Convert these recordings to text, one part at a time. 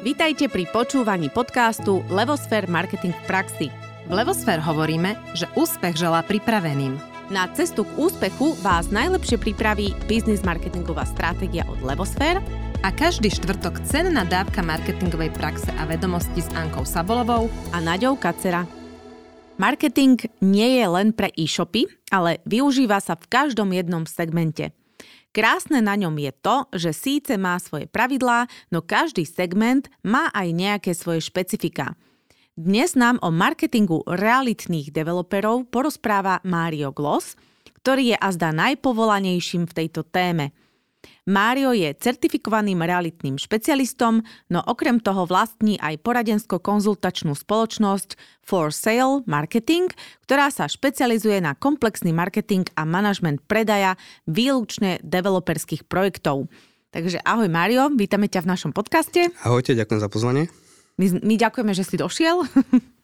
Vítajte pri počúvaní podcastu Levosfér Marketing v praxi. V Levosfér hovoríme, že úspech želá pripraveným. Na cestu k úspechu vás najlepšie pripraví biznis marketingová stratégia od Levosfér a každý štvrtok cenná dávka marketingovej praxe a vedomosti s Ankou Sabolovou a Naďou Kacera. Marketing nie je len pre e-shopy, ale využíva sa v každom jednom segmente – Krásne na ňom je to, že síce má svoje pravidlá, no každý segment má aj nejaké svoje špecifika. Dnes nám o marketingu realitných developerov porozpráva Mario Gloss, ktorý je azda najpovolanejším v tejto téme – Mário je certifikovaným realitným špecialistom, no okrem toho vlastní aj poradensko-konzultačnú spoločnosť For Sale Marketing, ktorá sa špecializuje na komplexný marketing a manažment predaja výlučne developerských projektov. Takže ahoj Mário, vítame ťa v našom podcaste. Ahojte, ďakujem za pozvanie. My, my ďakujeme, že si došiel.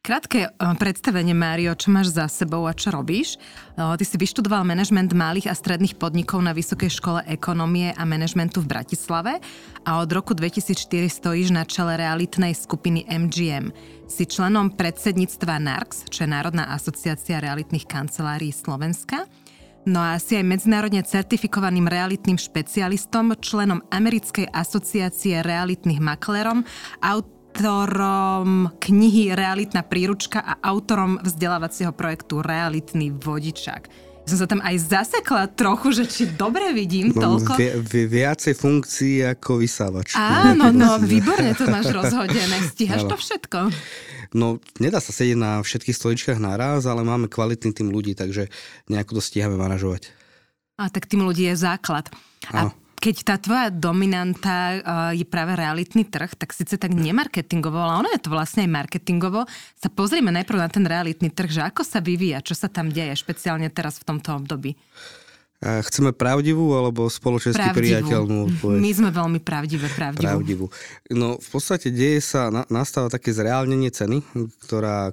Krátke e, predstavenie, Mário, čo máš za sebou a čo robíš. E, ty si vyštudoval manažment malých a stredných podnikov na Vysokej škole ekonomie a manažmentu v Bratislave a od roku 2004 stojíš na čele realitnej skupiny MGM. Si členom predsedníctva NARX, čo je Národná asociácia realitných kancelárií Slovenska. No a si aj medzinárodne certifikovaným realitným špecialistom, členom Americkej asociácie realitných maklérom, aut- autorom knihy Realitná príručka a autorom vzdelávacieho projektu Realitný vodičák. Som sa tam aj zasekla trochu, že či dobre vidím no, toľko. Vi, vi, viacej funkcií ako vysávač. Áno, no, výborne to máš rozhodené. Stíhaš to všetko? No, nedá sa sedieť na všetkých stoličkách naraz, ale máme kvalitný tým ľudí, takže nejako to stíhame manažovať. A tak tým ľudí je základ. A keď tá tvoja dominanta uh, je práve realitný trh, tak síce tak nemarketingovo, ale ono je to vlastne aj marketingovo. Sa pozrieme najprv na ten realitný trh, že ako sa vyvíja, čo sa tam deje, špeciálne teraz v tomto období. Chceme pravdivú alebo spoločensky pravdivú. priateľnú odpoveď? My sme veľmi pravdivé, pravdivú. pravdivú. No v podstate deje sa, nastáva také zreálnenie ceny, ktorá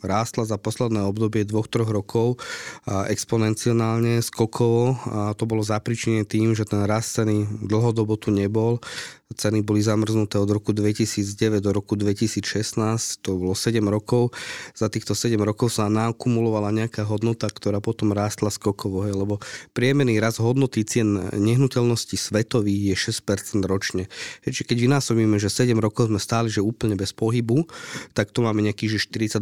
rástla za posledné obdobie dvoch, troch rokov exponenciálne, skokovo a to bolo zapričené tým, že ten rast ceny dlhodobo tu nebol Ceny boli zamrznuté od roku 2009 do roku 2016, to bolo 7 rokov. Za týchto 7 rokov sa nakumulovala nejaká hodnota, ktorá potom rástla skokovo, hej, lebo priemerný rast hodnoty cien nehnuteľnosti svetový je 6% ročne. Čiže keď vynásobíme, že 7 rokov sme stáli, že úplne bez pohybu, tak to máme nejaký, že 42%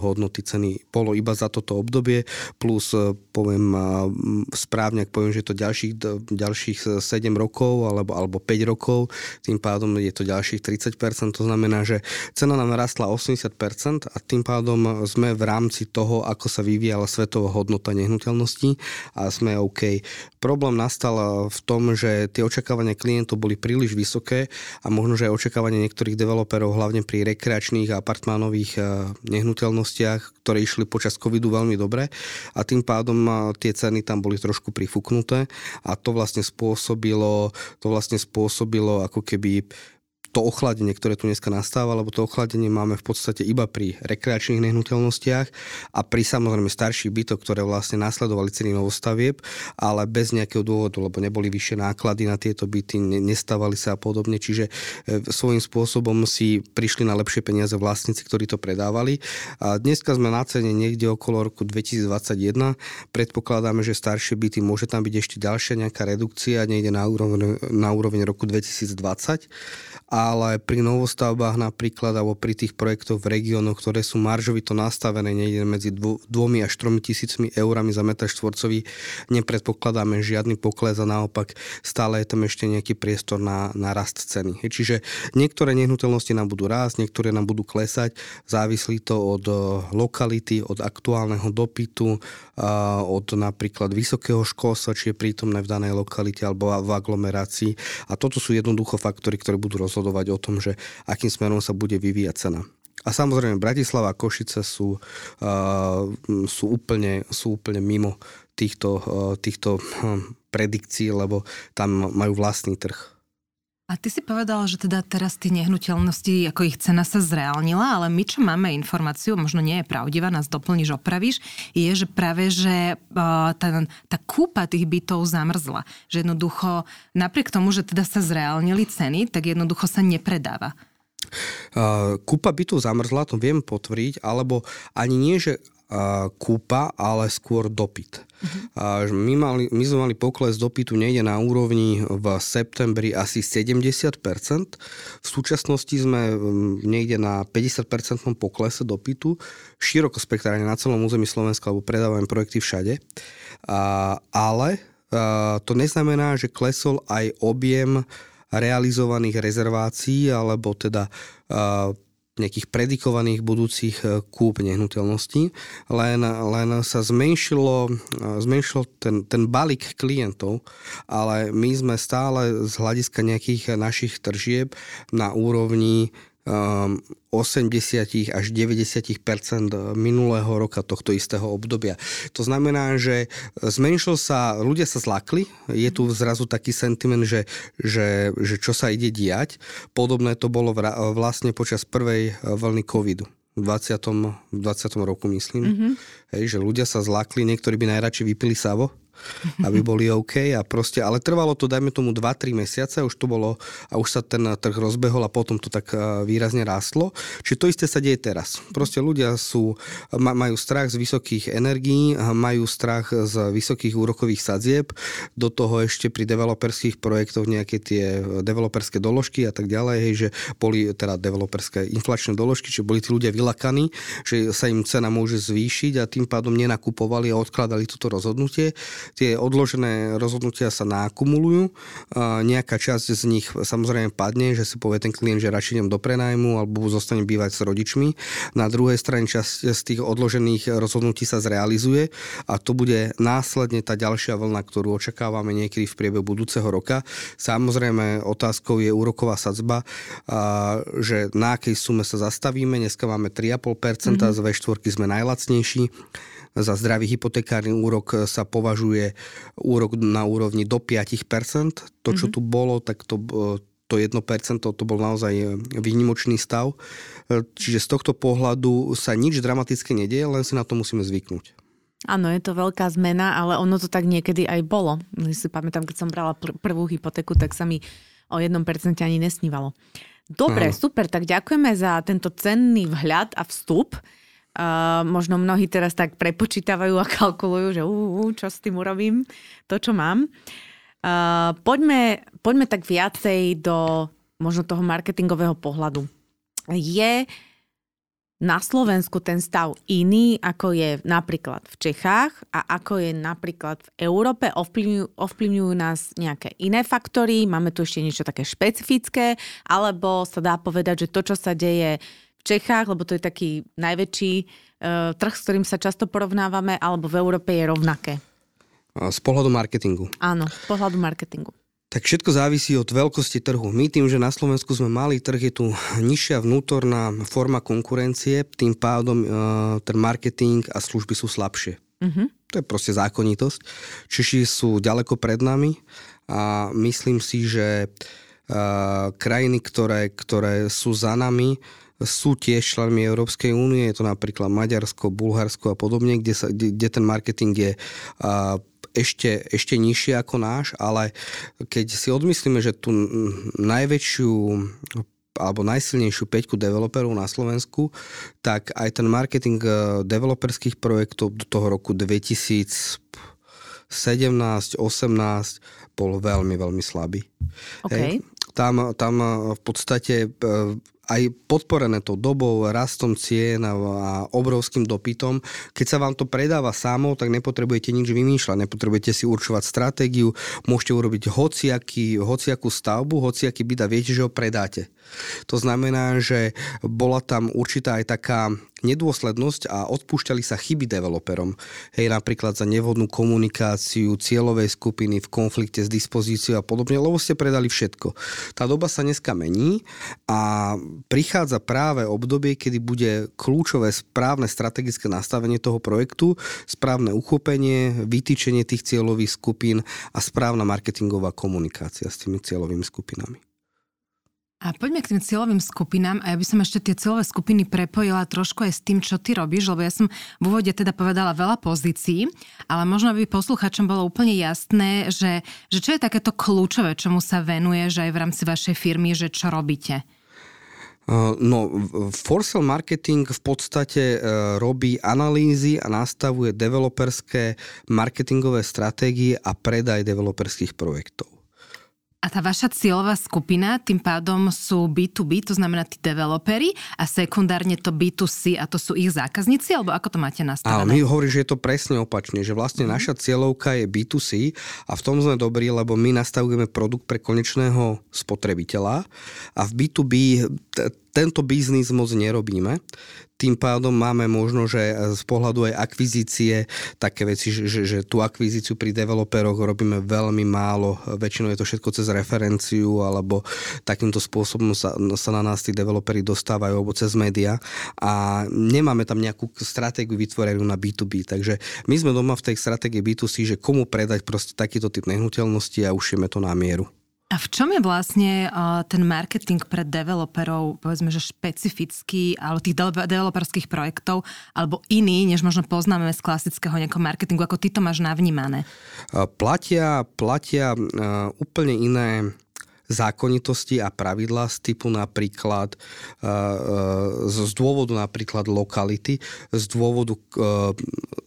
hodnoty ceny bolo iba za toto obdobie, plus e, poviem správne, ak poviem, že to ďalších, ďalších 7 rokov alebo, alebo 5 rokov, tým pádom je to ďalších 30%, to znamená, že cena nám narastla 80% a tým pádom sme v rámci toho, ako sa vyvíjala svetová hodnota nehnuteľností a sme OK. Problém nastal v tom, že tie očakávania klientov boli príliš vysoké a možno, že aj očakávania niektorých developerov, hlavne pri rekreačných a apartmánových eh, nehnuteľnostiach, ktoré išli počas covidu veľmi dobre a tým pádom eh, tie ceny tam boli trošku prifuknuté a to vlastne spôsobilo, to vlastne spôsobilo ako keby to ochladenie, ktoré tu dneska nastáva, lebo to ochladenie máme v podstate iba pri rekreačných nehnuteľnostiach a pri samozrejme starších bytoch, ktoré vlastne nasledovali ceny novostavieb, ale bez nejakého dôvodu, lebo neboli vyššie náklady na tieto byty, nestávali sa a podobne, čiže e, svojím spôsobom si prišli na lepšie peniaze vlastníci, ktorí to predávali. A dneska sme na cene niekde okolo roku 2021. Predpokladáme, že staršie byty môže tam byť ešte ďalšia nejaká redukcia, niekde na úroveň, na úroveň roku 2020 ale pri novostavbách napríklad alebo pri tých projektoch v regiónoch, ktoré sú maržovito nastavené niekde medzi dvomi až tromi tisícmi eurami za metr štvorcový, nepredpokladáme žiadny pokles a naopak stále je tam ešte nejaký priestor na, na rast ceny. Čiže niektoré nehnuteľnosti nám budú rásť, niektoré nám budú klesať, závislí to od eh, lokality, od aktuálneho dopytu, od napríklad vysokého školstva, či je prítomné v danej lokalite alebo v aglomerácii. A toto sú jednoducho faktory, ktoré budú rozhodovať o tom, že akým smerom sa bude vyvíjať cena. A samozrejme Bratislava a Košice sú, uh, sú, úplne, sú úplne mimo týchto, uh, týchto hm, predikcií, lebo tam majú vlastný trh. A ty si povedal, že teda teraz tie nehnuteľnosti, ako ich cena sa zreálnila, ale my čo máme informáciu, možno nie je pravdivá, nás doplníš, opravíš, je, že práve, že uh, tá, tá kúpa tých bytov zamrzla. Že jednoducho, napriek tomu, že teda sa zreálnili ceny, tak jednoducho sa nepredáva. Kúpa bytu zamrzla, to viem potvrdiť, alebo ani nie, že kúpa, ale skôr dopyt. Uh-huh. My, mali, my sme mali pokles dopytu niekde na úrovni v septembri asi 70%. V súčasnosti sme niekde na 50% poklese dopytu, široko spektrálne na celom území Slovenska, lebo predávame projekty všade. Ale to neznamená, že klesol aj objem realizovaných rezervácií, alebo teda nejakých predikovaných budúcich e, kúp nehnuteľností, len, len sa zmenšilo, e, zmenšil ten, ten balík klientov, ale my sme stále z hľadiska nejakých našich tržieb na úrovni 80 ehm, až 90% minulého roka tohto istého obdobia. To znamená, že zmenšil sa, ľudia sa zlakli, je tu zrazu taký sentiment, že, že, že čo sa ide diať. Podobné to bolo vlastne počas prvej vlny covidu. V 20. 20. roku myslím, mm-hmm. Hej, že ľudia sa zlakli, niektorí by najradšej vypili savo, aby boli OK a proste, ale trvalo to, dajme tomu 2-3 mesiace, už to bolo a už sa ten trh rozbehol a potom to tak výrazne rástlo. Čiže to isté sa deje teraz. Proste ľudia sú, majú strach z vysokých energií, majú strach z vysokých úrokových sadzieb, do toho ešte pri developerských projektoch nejaké tie developerské doložky a tak ďalej, hej, že boli teda developerské inflačné doložky, čiže boli tí ľudia vylakaní, že sa im cena môže zvýšiť a tým pádom nenakupovali a odkladali toto rozhodnutie tie odložené rozhodnutia sa nakumulujú. Nejaká časť z nich samozrejme padne, že si povie ten klient, že radšej idem do prenajmu alebo zostane bývať s rodičmi. Na druhej strane časť z tých odložených rozhodnutí sa zrealizuje a to bude následne tá ďalšia vlna, ktorú očakávame niekedy v priebehu budúceho roka. Samozrejme otázkou je úroková sadzba, že na akej sume sa zastavíme. Dneska máme 3,5%, mm-hmm. z V4 sme najlacnejší za zdravý hypotekárny úrok sa považuje úrok na úrovni do 5%. To, čo mm-hmm. tu bolo, tak to, to 1% to bol naozaj výnimočný stav. Čiže z tohto pohľadu sa nič dramatické nedieje, len si na to musíme zvyknúť. Áno, je to veľká zmena, ale ono to tak niekedy aj bolo. Si pamätám, keď som brala pr- prvú hypotéku, tak sa mi o 1% ani nesnívalo. Dobre, Áno. super, tak ďakujeme za tento cenný vhľad a vstup. Uh, možno mnohí teraz tak prepočítavajú a kalkulujú, že uh, uh, čo s tým urobím, to, čo mám. Uh, poďme, poďme tak viacej do možno toho marketingového pohľadu. Je na Slovensku ten stav iný, ako je napríklad v Čechách a ako je napríklad v Európe? Ovplyvňujú, ovplyvňujú nás nejaké iné faktory? Máme tu ešte niečo také špecifické? Alebo sa dá povedať, že to, čo sa deje v Čechách, lebo to je taký najväčší uh, trh, s ktorým sa často porovnávame, alebo v Európe je rovnaké? Z pohľadu marketingu. Áno, z pohľadu marketingu. Tak všetko závisí od veľkosti trhu. My tým, že na Slovensku sme mali trh, je tu nižšia vnútorná forma konkurencie, tým pádom uh, ten marketing a služby sú slabšie. Uh-huh. To je proste zákonitosť. Češi sú ďaleko pred nami a myslím si, že uh, krajiny, ktoré, ktoré sú za nami, sú tiež členmi Európskej únie, je to napríklad Maďarsko, Bulharsko a podobne, kde, sa, kde, kde ten marketing je a, ešte, ešte nižšie ako náš, ale keď si odmyslíme, že tú najväčšiu alebo najsilnejšiu peťku developerov na Slovensku, tak aj ten marketing e, developerských projektov do toho roku 2017, 18 bol veľmi, veľmi slabý. Okay. Hej. Tam, tam v podstate e, aj podporené tou dobou, rastom cien a, a obrovským dopytom. Keď sa vám to predáva samo, tak nepotrebujete nič vymýšľať, nepotrebujete si určovať stratégiu, môžete urobiť hociaký, hociakú stavbu, hociaký byt a viete, že ho predáte. To znamená, že bola tam určitá aj taká nedôslednosť a odpúšťali sa chyby developerom. Hej, napríklad za nevhodnú komunikáciu cieľovej skupiny v konflikte s dispozíciou a podobne, lebo ste predali všetko. Tá doba sa dneska mení a prichádza práve obdobie, kedy bude kľúčové správne strategické nastavenie toho projektu, správne uchopenie, vytýčenie tých cieľových skupín a správna marketingová komunikácia s tými cieľovými skupinami. A poďme k tým cieľovým skupinám a ja by som ešte tie cieľové skupiny prepojila trošku aj s tým, čo ty robíš, lebo ja som v úvode teda povedala veľa pozícií, ale možno by posluchačom bolo úplne jasné, že, že čo je takéto kľúčové, čomu sa venuje, že aj v rámci vašej firmy, že čo robíte? No, Forsell Marketing v podstate robí analýzy a nastavuje developerské marketingové stratégie a predaj developerských projektov. A tá vaša cieľová skupina tým pádom sú B2B, to znamená tí developery a sekundárne to B2C a to sú ich zákazníci, alebo ako to máte nastavené? Áno, my hovorím, že je to presne opačne, že vlastne mm. naša cieľovka je B2C a v tom sme dobrí, lebo my nastavujeme produkt pre konečného spotrebiteľa a v B2B t- tento biznis moc nerobíme. Tým pádom máme možno, že z pohľadu aj akvizície také veci, že, že tú akvizíciu pri developeroch robíme veľmi málo. Väčšinou je to všetko cez referenciu alebo takýmto spôsobom sa, sa na nás tí developeri dostávajú alebo cez média a nemáme tam nejakú stratégiu vytvorenú na B2B. Takže my sme doma v tej stratégii B2C, že komu predať proste takýto typ nehnuteľnosti a ušíme to na mieru. A v čom je vlastne uh, ten marketing pre developerov, povedzme, že špecifický, alebo tých de- developerských projektov, alebo iný, než možno poznáme z klasického nejakého marketingu, ako ty to máš navnímané? Platia, platia uh, úplne iné zákonitosti a pravidlá z typu napríklad eh, eh, z dôvodu napríklad lokality, z dôvodu eh,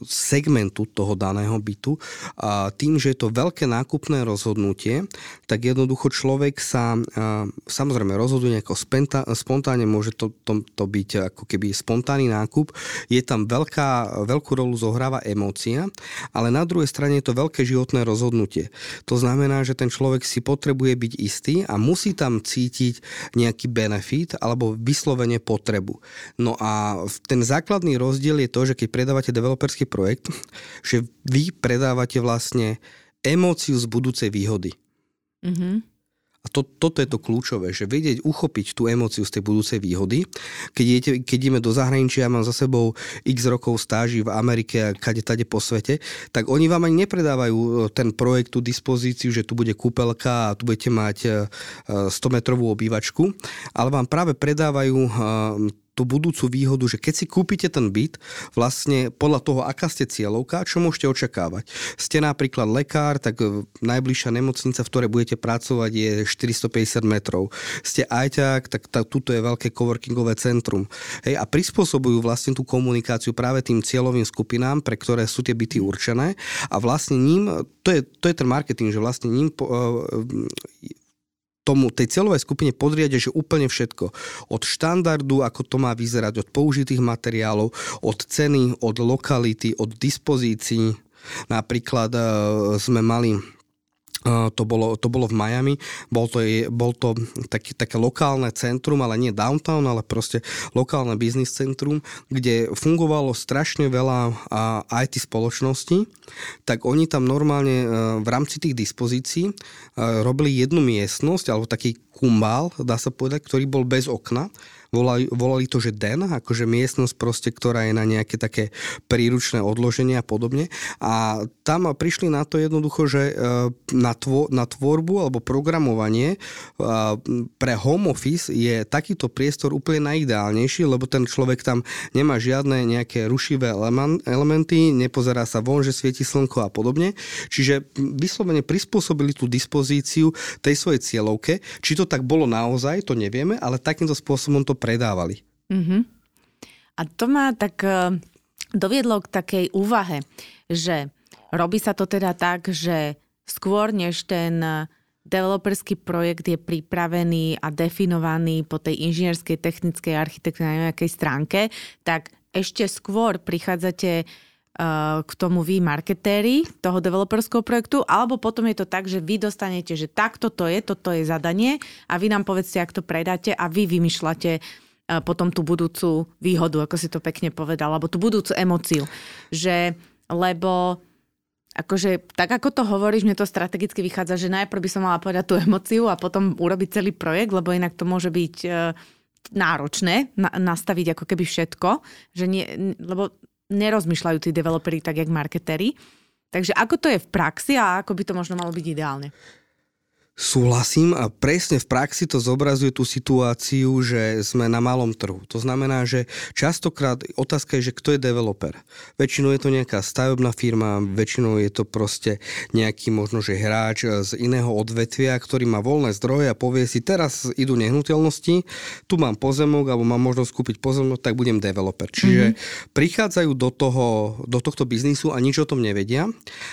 segmentu toho daného bytu. Tým, že je to veľké nákupné rozhodnutie, tak jednoducho človek sa samozrejme rozhoduje nejako spontánne, môže to, to, to byť ako keby spontánny nákup. Je tam veľká, veľkú rolu zohráva emócia, ale na druhej strane je to veľké životné rozhodnutie. To znamená, že ten človek si potrebuje byť istý, veci a musí tam cítiť nejaký benefit alebo vyslovene potrebu. No a ten základný rozdiel je to, že keď predávate developerský projekt, že vy predávate vlastne emóciu z budúcej výhody. Mm-hmm. A to, toto je to kľúčové, že vedieť uchopiť tú emóciu z tej budúcej výhody. Keď, idete, keď ideme do zahraničia, ja mám za sebou x rokov stáži v Amerike a kade tade po svete, tak oni vám ani nepredávajú e, ten projekt, tú dispozíciu, že tu bude kúpelka a tu budete mať 100-metrovú e, obývačku, ale vám práve predávajú e, tú budúcu výhodu, že keď si kúpite ten byt, vlastne podľa toho, aká ste cieľovka, čo môžete očakávať. Ste napríklad lekár, tak e, najbližšia nemocnica, v ktorej budete pracovať, je 450 metrov. Ste ajťák, tak tá, tuto je veľké coworkingové centrum. Hej, a prispôsobujú vlastne tú komunikáciu práve tým cieľovým skupinám, pre ktoré sú tie byty určené a vlastne ním, to je, to je ten marketing, že vlastne ním uh, tomu, tej celovej skupine podriade, že úplne všetko. Od štandardu, ako to má vyzerať, od použitých materiálov, od ceny, od lokality, od dispozícií. Napríklad uh, sme mali to bolo, to bolo v Miami, bol to, bol to taký, také lokálne centrum, ale nie downtown, ale proste lokálne biznis centrum, kde fungovalo strašne veľa IT spoločností, tak oni tam normálne v rámci tých dispozícií robili jednu miestnosť, alebo taký kumbál, dá sa povedať, ktorý bol bez okna, volali, volali to, že den, akože miestnosť proste, ktorá je na nejaké také príručné odloženie a podobne. A tam prišli na to jednoducho, že e, na, tvo, na tvorbu alebo programovanie e, pre home office je takýto priestor úplne najideálnejší, lebo ten človek tam nemá žiadne nejaké rušivé elementy, nepozerá sa von, že svieti slnko a podobne. Čiže vyslovene prispôsobili tú dispozíciu tej svojej cieľovke. Či to tak bolo naozaj, to nevieme, ale takýmto spôsobom to predávali. Mm-hmm. A to ma tak uh, doviedlo k takej úvahe, že robí sa to teda tak, že skôr než ten developerský projekt je pripravený a definovaný po tej inžinierskej, technickej, architektúrnej nejakej stránke, tak ešte skôr prichádzate k tomu vy marketéri toho developerského projektu, alebo potom je to tak, že vy dostanete, že takto to je, toto je zadanie a vy nám povedzte, ak to predáte a vy vymýšľate potom tú budúcu výhodu, ako si to pekne povedal, alebo tú budúcu emociu. Že, lebo akože, tak ako to hovoríš, mne to strategicky vychádza, že najprv by som mala povedať tú emociu a potom urobiť celý projekt, lebo inak to môže byť e, náročné na, nastaviť ako keby všetko, že nie, lebo nerozmýšľajú tí developeri tak, jak marketéri. Takže ako to je v praxi a ako by to možno malo byť ideálne? Súhlasím a presne v praxi to zobrazuje tú situáciu, že sme na malom trhu. To znamená, že častokrát otázka je, že kto je developer. Väčšinou je to nejaká stavebná firma, väčšinou je to proste nejaký možno, že hráč z iného odvetvia, ktorý má voľné zdroje a povie si, teraz idú nehnuteľnosti, tu mám pozemok alebo mám možnosť kúpiť pozemok, tak budem developer. Čiže mm-hmm. prichádzajú do, toho, do tohto biznisu a nič o tom nevedia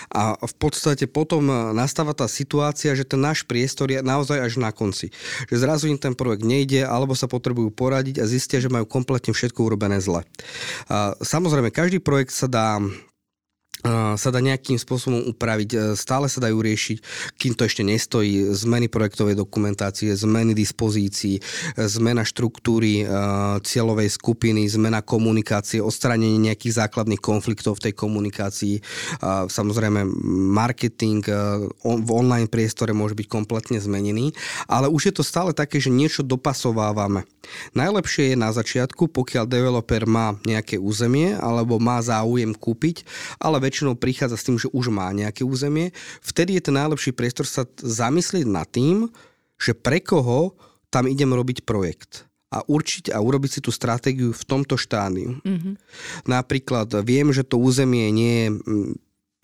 a v podstate potom nastáva tá situácia, že ten náš priestor je naozaj až na konci. Že zrazu im ten projekt nejde, alebo sa potrebujú poradiť a zistia, že majú kompletne všetko urobené zle. Samozrejme, každý projekt sa dá sa dá nejakým spôsobom upraviť, e, stále sa dajú riešiť, kým to ešte nestojí, zmeny projektovej dokumentácie, zmeny dispozícií, e, zmena štruktúry e, cieľovej skupiny, zmena komunikácie, odstránenie nejakých základných konfliktov v tej komunikácii. Samozrejme, marketing v online priestore môže byť kompletne zmenený, ale už je to stále také, že niečo dopasovávame. Najlepšie je na začiatku, pokiaľ developer má nejaké územie alebo má záujem kúpiť, ale väčšinou prichádza s tým, že už má nejaké územie, vtedy je ten najlepší priestor sa zamyslieť nad tým, že pre koho tam idem robiť projekt a určiť a urobiť si tú stratégiu v tomto štádiu. Mm-hmm. Napríklad viem, že to územie nie je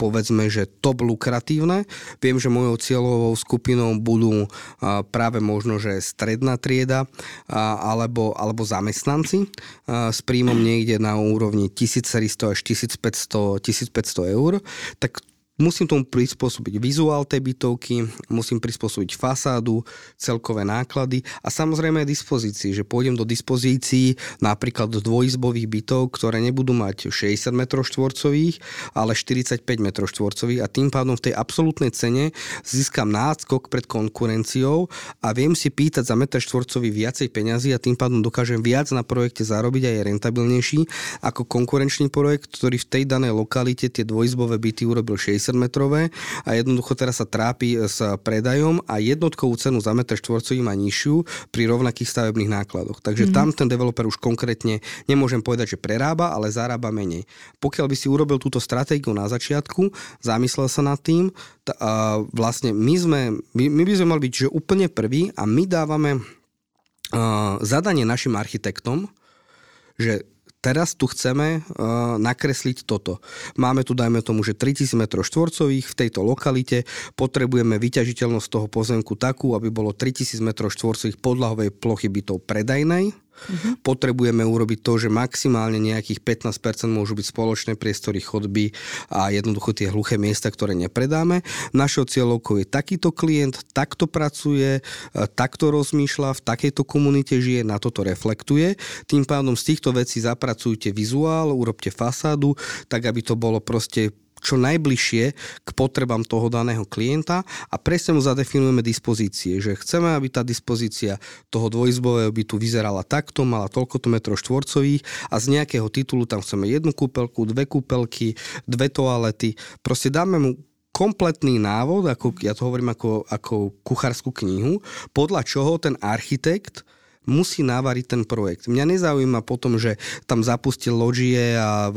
povedzme, že top lukratívne. Viem, že mojou cieľovou skupinou budú práve možno, že stredná trieda alebo, alebo zamestnanci s príjmom niekde na úrovni 1300 až 1500, 1500 eur, tak Musím tomu prispôsobiť vizuál tej bytovky, musím prispôsobiť fasádu, celkové náklady a samozrejme aj dispozícii, že pôjdem do dispozícií napríklad dvojizbových bytov, ktoré nebudú mať 60 m štvorcových, ale 45 m štvorcových a tým pádom v tej absolútnej cene získam náskok pred konkurenciou a viem si pýtať za meter štvorcový viacej peňazí a tým pádom dokážem viac na projekte zarobiť a je rentabilnejší ako konkurenčný projekt, ktorý v tej danej lokalite tie dvojizbové byty urobil 60 60-metrové a jednoducho teraz sa trápi s predajom a jednotkovú cenu za metr štvorcový má nižšiu pri rovnakých stavebných nákladoch. Takže mm-hmm. tam ten developer už konkrétne nemôžem povedať, že prerába, ale zarába menej. Pokiaľ by si urobil túto stratégiu na začiatku, zamyslel sa nad tým, t- a vlastne my, sme, my, my by sme mali byť že úplne prví a my dávame uh, zadanie našim architektom, že teraz tu chceme uh, nakresliť toto. Máme tu, dajme tomu, že 3000 m štvorcových v tejto lokalite, potrebujeme vyťažiteľnosť toho pozemku takú, aby bolo 3000 m štvorcových podlahovej plochy bytov predajnej, Uh-huh. Potrebujeme urobiť to, že maximálne nejakých 15% môžu byť spoločné priestory chodby a jednoducho tie hluché miesta, ktoré nepredáme. Našou cieľovkou je takýto klient, takto pracuje, e, takto rozmýšľa, v takejto komunite žije, na toto reflektuje. Tým pádom z týchto vecí zapracujte vizuál, urobte fasádu, tak aby to bolo proste čo najbližšie k potrebám toho daného klienta a presne mu zadefinujeme dispozície, že chceme, aby tá dispozícia toho dvojizbového bytu vyzerala takto, mala toľko metrov štvorcových a z nejakého titulu tam chceme jednu kúpelku, dve kúpelky, dve toalety. Proste dáme mu kompletný návod, ako, ja to hovorím ako, ako kuchárskú knihu, podľa čoho ten architekt musí navariť ten projekt. Mňa nezaujíma potom, že tam zapustil ložie a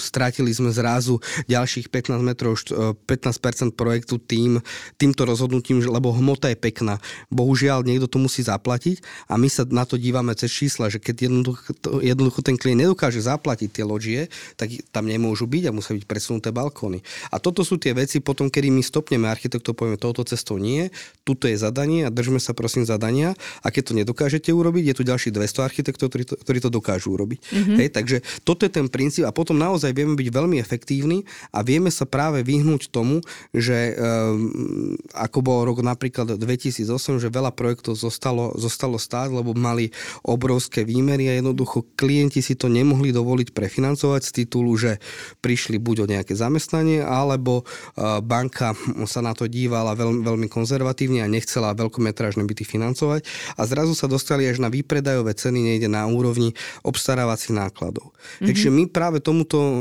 strátili sme zrazu ďalších 15 metrov, 15% projektu tým, týmto rozhodnutím, lebo hmota je pekná. Bohužiaľ, niekto to musí zaplatiť a my sa na to dívame cez čísla, že keď jednoducho, jednoducho ten klient nedokáže zaplatiť tie loďie, tak tam nemôžu byť a musia byť presunuté balkóny. A toto sú tie veci potom, kedy my stopneme architektov, povieme, touto cestou nie, tuto je zadanie a držme sa prosím zadania a keď to nedokážete urobiť, je tu ďalší 200 architektov, ktorí to, ktorí to dokážu urobiť. Mm-hmm. Hej, takže toto je ten princíp a potom naozaj naozaj vieme byť veľmi efektívni a vieme sa práve vyhnúť tomu, že um, ako bol rok napríklad 2008, že veľa projektov zostalo, zostalo stáť, lebo mali obrovské výmery a jednoducho klienti si to nemohli dovoliť prefinancovať z titulu, že prišli buď o nejaké zamestnanie, alebo uh, banka sa na to dívala veľmi, veľmi konzervatívne a nechcela veľkometrážne byty financovať a zrazu sa dostali až na výpredajové ceny, nejde na úrovni obstarávacích nákladov. Mm-hmm. Takže my práve tomuto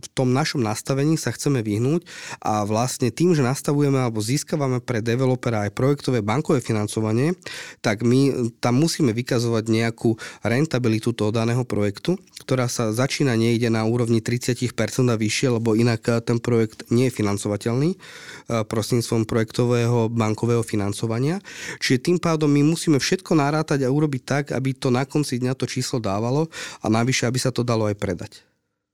v tom našom nastavení sa chceme vyhnúť a vlastne tým, že nastavujeme alebo získavame pre developera aj projektové bankové financovanie, tak my tam musíme vykazovať nejakú rentabilitu toho daného projektu, ktorá sa začína niekde na úrovni 30% a vyššie, lebo inak ten projekt nie je financovateľný prostredníctvom projektového bankového financovania. Čiže tým pádom my musíme všetko narátať a urobiť tak, aby to na konci dňa to číslo dávalo a navyše, aby sa to dalo aj predať.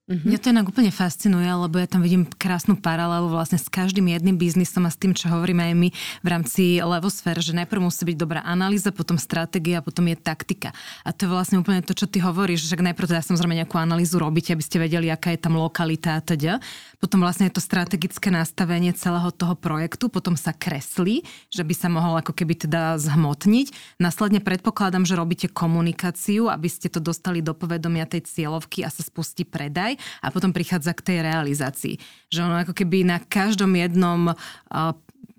Mm-hmm. Mňa to inak úplne fascinuje, lebo ja tam vidím krásnu paralelu vlastne s každým jedným biznisom a s tým, čo hovoríme aj my v rámci levosfér, že najprv musí byť dobrá analýza, potom stratégia, potom je taktika. A to je vlastne úplne to, čo ty hovoríš, že najprv teda samozrejme nejakú analýzu robíte, aby ste vedeli, aká je tam lokalita a teda. Potom vlastne je to strategické nastavenie celého toho projektu, potom sa kreslí, že by sa mohol ako keby teda zhmotniť. Následne predpokladám, že robíte komunikáciu, aby ste to dostali do povedomia tej cieľovky a sa spustí predaj a potom prichádza k tej realizácii. Že ono ako keby na každom jednom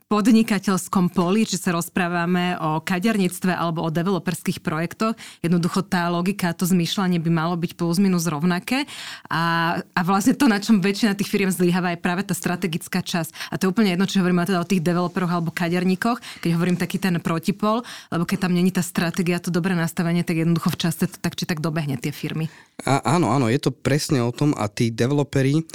podnikateľskom poli, či sa rozprávame o kaderníctve alebo o developerských projektoch. Jednoducho tá logika, to zmýšľanie by malo byť plus minus rovnaké a, a vlastne to, na čom väčšina tých firiem zlyháva, je práve tá strategická časť. A to je úplne jedno, či hovoríme teda o tých developeroch alebo kaderníkoch, keď hovorím taký ten protipol, lebo keď tam není tá stratégia, to dobré nastavenie, tak jednoducho v čase to tak či tak dobehne tie firmy. A, áno, áno, je to presne o tom a tí developeri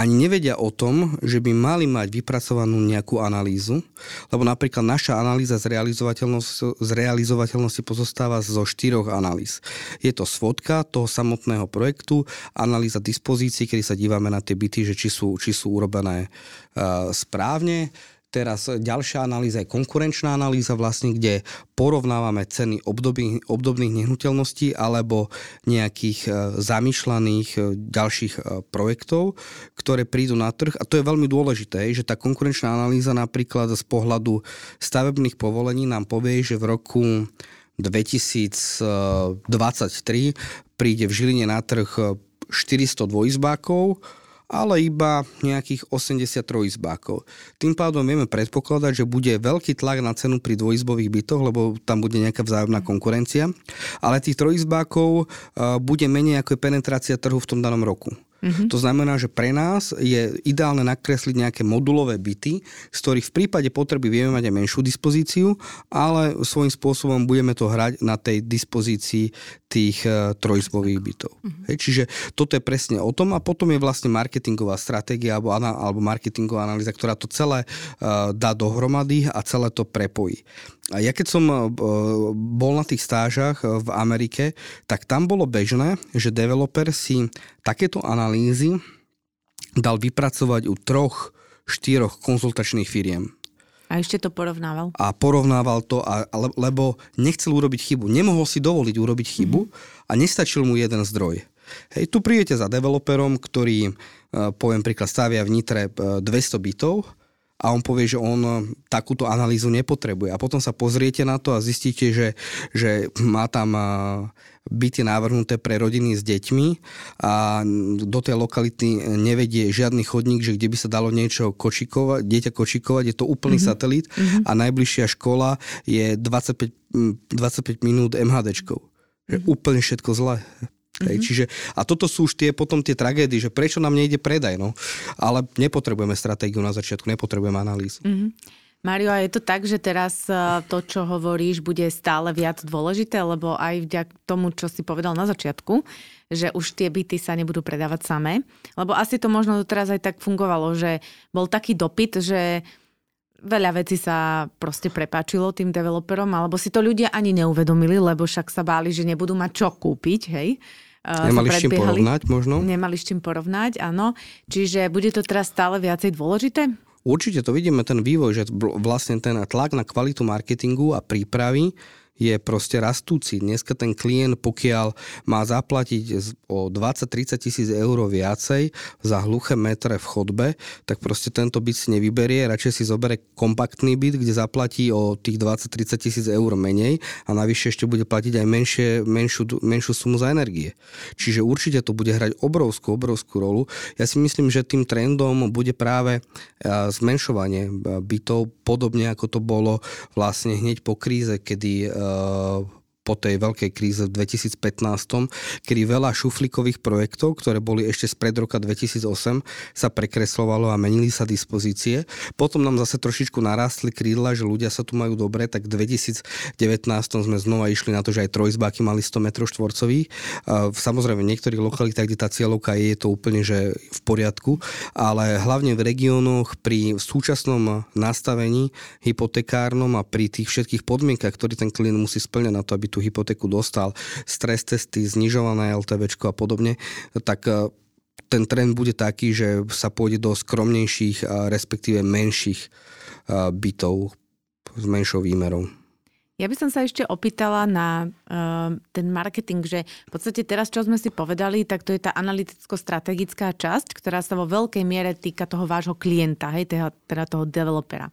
ani nevedia o tom, že by mali mať vypracovanú nejakú analýzu, lebo napríklad naša analýza z realizovateľnosti, z realizovateľnosti pozostáva zo štyroch analýz. Je to svodka toho samotného projektu, analýza dispozícií, kedy sa dívame na tie byty, že či sú, či sú urobené uh, správne, Teraz ďalšia analýza je konkurenčná analýza, vlastne, kde porovnávame ceny obdobných, obdobných nehnuteľností alebo nejakých e, zamýšľaných e, ďalších e, projektov, ktoré prídu na trh. A to je veľmi dôležité, že tá konkurenčná analýza napríklad z pohľadu stavebných povolení nám povie, že v roku 2023 príde v Žiline na trh 400 dvojizbákov, ale iba nejakých 80 trojizbákov. Tým pádom vieme predpokladať, že bude veľký tlak na cenu pri dvojizbových bytoch, lebo tam bude nejaká vzájomná konkurencia, ale tých trojizbákov bude menej ako je penetrácia trhu v tom danom roku. Mm-hmm. To znamená, že pre nás je ideálne nakresliť nejaké modulové byty, z ktorých v prípade potreby vieme mať aj menšiu dispozíciu, ale svojím spôsobom budeme to hrať na tej dispozícii tých uh, trojizbových bytov. Mm-hmm. Hej, čiže toto je presne o tom a potom je vlastne marketingová stratégia alebo, alebo marketingová analýza, ktorá to celé uh, dá dohromady a celé to prepojí. A ja keď som uh, bol na tých stážach v Amerike, tak tam bolo bežné, že developer si takéto analýzy dal vypracovať u troch, štyroch konzultačných firiem. A ešte to porovnával? A porovnával to, a, lebo nechcel urobiť chybu. Nemohol si dovoliť urobiť chybu mm-hmm. a nestačil mu jeden zdroj. Hej, tu prídete za developerom, ktorý, e, poviem príklad, stavia v Nitre 200 e, bytov a on povie, že on eh, takúto analýzu nepotrebuje. A potom sa pozriete na to a zistíte, že, že má tam eh, byty navrhnuté pre rodiny s deťmi a do tej lokality nevedie žiadny chodník, že kde by sa dalo niečo kočikovať, dieťa kočikovať, je to úplný mm-hmm. satelit mm-hmm. a najbližšia škola je 25, 25 minút MHDčkou. Mm-hmm. Úplne všetko zle. Mm-hmm. čiže, a toto sú už tie potom tie tragédie, že prečo nám nejde predaj, no. Ale nepotrebujeme stratégiu na začiatku, nepotrebujeme analýzu. Mm-hmm. Mario, a je to tak, že teraz e, to, čo hovoríš, bude stále viac dôležité, lebo aj vďak tomu, čo si povedal na začiatku, že už tie byty sa nebudú predávať samé. Lebo asi to možno teraz aj tak fungovalo, že bol taký dopyt, že veľa vecí sa proste prepáčilo tým developerom, alebo si to ľudia ani neuvedomili, lebo však sa báli, že nebudú mať čo kúpiť, hej. Nemali s čím porovnať možno? Nemali s čím porovnať, áno. Čiže bude to teraz stále viacej dôležité? Určite to vidíme, ten vývoj, že vlastne ten tlak na kvalitu marketingu a prípravy je proste rastúci. Dneska ten klient, pokiaľ má zaplatiť o 20-30 tisíc eur viacej za hluché metre v chodbe, tak proste tento byt si nevyberie, radšej si zoberie kompaktný byt, kde zaplatí o tých 20-30 tisíc eur menej a navyše ešte bude platiť aj menšie, menšiu, menšiu sumu za energie. Čiže určite to bude hrať obrovskú, obrovskú rolu. Ja si myslím, že tým trendom bude práve zmenšovanie bytov, podobne ako to bolo vlastne hneď po kríze, kedy uh, po tej veľkej kríze v 2015, kedy veľa šuflíkových projektov, ktoré boli ešte spred roka 2008, sa prekreslovalo a menili sa dispozície. Potom nám zase trošičku narástli krídla, že ľudia sa tu majú dobre, tak v 2019 sme znova išli na to, že aj trojzbáky mali 100 m štvorcových. Samozrejme, v niektorých lokalitách, kde tá cieľovka je, je to úplne že v poriadku, ale hlavne v regiónoch pri súčasnom nastavení hypotekárnom a pri tých všetkých podmienkach, ktoré ten klient musí splňať na to, aby hypotéku dostal, stres testy, znižované LTV a podobne, tak e, ten trend bude taký, že sa pôjde do skromnejších, respektíve menších e, bytov s menšou výmerou. Ja by som sa ešte opýtala na uh, ten marketing, že v podstate teraz, čo sme si povedali, tak to je tá analyticko-strategická časť, ktorá sa vo veľkej miere týka toho vášho klienta, hej, teda, teda toho developera.